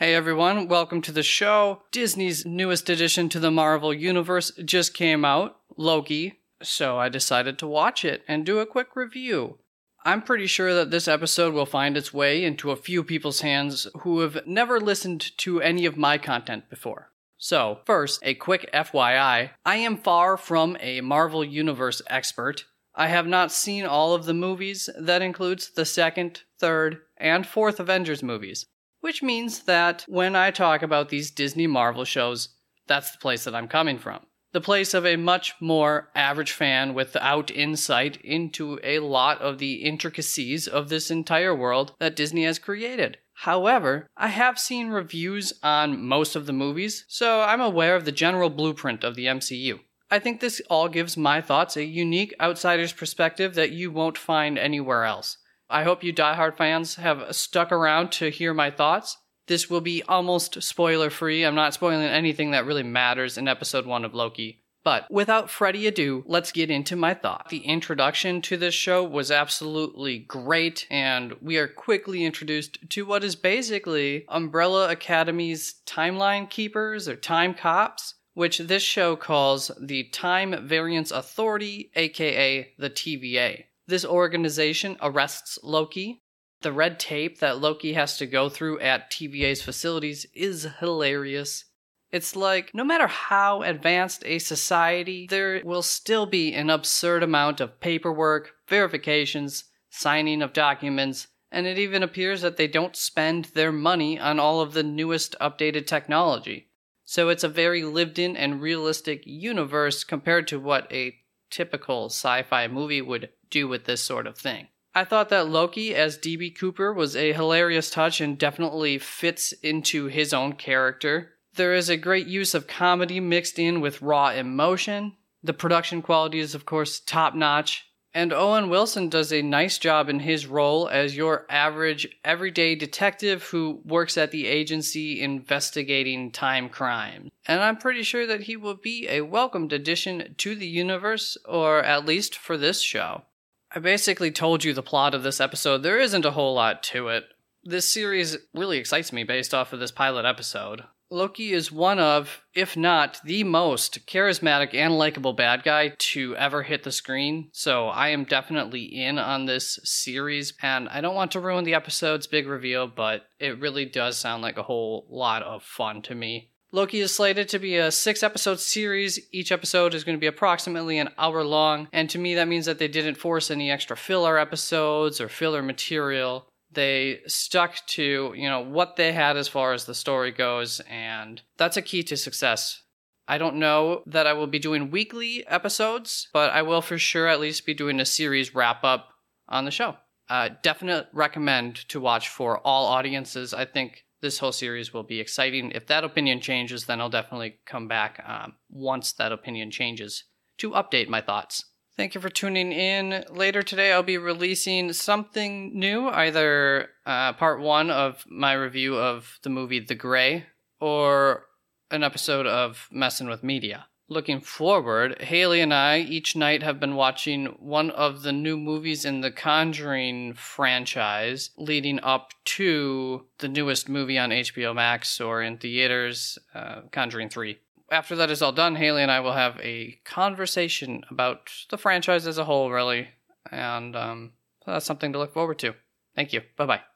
Hey everyone, welcome to the show. Disney's newest addition to the Marvel Universe just came out, Loki, so I decided to watch it and do a quick review. I'm pretty sure that this episode will find its way into a few people's hands who have never listened to any of my content before. So, first, a quick FYI I am far from a Marvel Universe expert. I have not seen all of the movies, that includes the second, third, and fourth Avengers movies which means that when I talk about these Disney Marvel shows, that's the place that I'm coming from. The place of a much more average fan without insight into a lot of the intricacies of this entire world that Disney has created. However, I have seen reviews on most of the movies, so I'm aware of the general blueprint of the MCU. I think this all gives my thoughts a unique outsider's perspective that you won't find anywhere else. I hope you diehard fans have stuck around to hear my thoughts. This will be almost spoiler free. I'm not spoiling anything that really matters in episode 1 of Loki. But without further ado, let's get into my thought. The introduction to this show was absolutely great, and we are quickly introduced to what is basically Umbrella Academy's timeline keepers or time cops, which this show calls the Time Variance Authority, aka the TVA. This organization arrests Loki. The red tape that Loki has to go through at TVA's facilities is hilarious. It's like, no matter how advanced a society, there will still be an absurd amount of paperwork, verifications, signing of documents, and it even appears that they don't spend their money on all of the newest updated technology. So it's a very lived in and realistic universe compared to what a typical sci fi movie would do with this sort of thing. I thought that Loki as DB Cooper was a hilarious touch and definitely fits into his own character. There is a great use of comedy mixed in with raw emotion. The production quality is, of course, top notch. And Owen Wilson does a nice job in his role as your average, everyday detective who works at the agency investigating time crimes. And I'm pretty sure that he will be a welcomed addition to the universe, or at least for this show. I basically told you the plot of this episode. There isn't a whole lot to it. This series really excites me based off of this pilot episode. Loki is one of, if not the most charismatic and likable bad guy to ever hit the screen. So I am definitely in on this series, and I don't want to ruin the episode's big reveal, but it really does sound like a whole lot of fun to me. Loki is slated to be a six episode series. Each episode is going to be approximately an hour long. And to me, that means that they didn't force any extra filler episodes or filler material. They stuck to, you know, what they had as far as the story goes. And that's a key to success. I don't know that I will be doing weekly episodes, but I will for sure at least be doing a series wrap up on the show. Uh, definite recommend to watch for all audiences. I think this whole series will be exciting. If that opinion changes, then I'll definitely come back um, once that opinion changes to update my thoughts. Thank you for tuning in. Later today, I'll be releasing something new, either uh, part one of my review of the movie The Grey or an episode of Messing with Media looking forward, Haley and I each night have been watching one of the new movies in the Conjuring franchise leading up to the newest movie on HBO Max or in theaters, uh, Conjuring 3. After that is all done, Haley and I will have a conversation about the franchise as a whole, really. And um, that's something to look forward to. Thank you. Bye bye.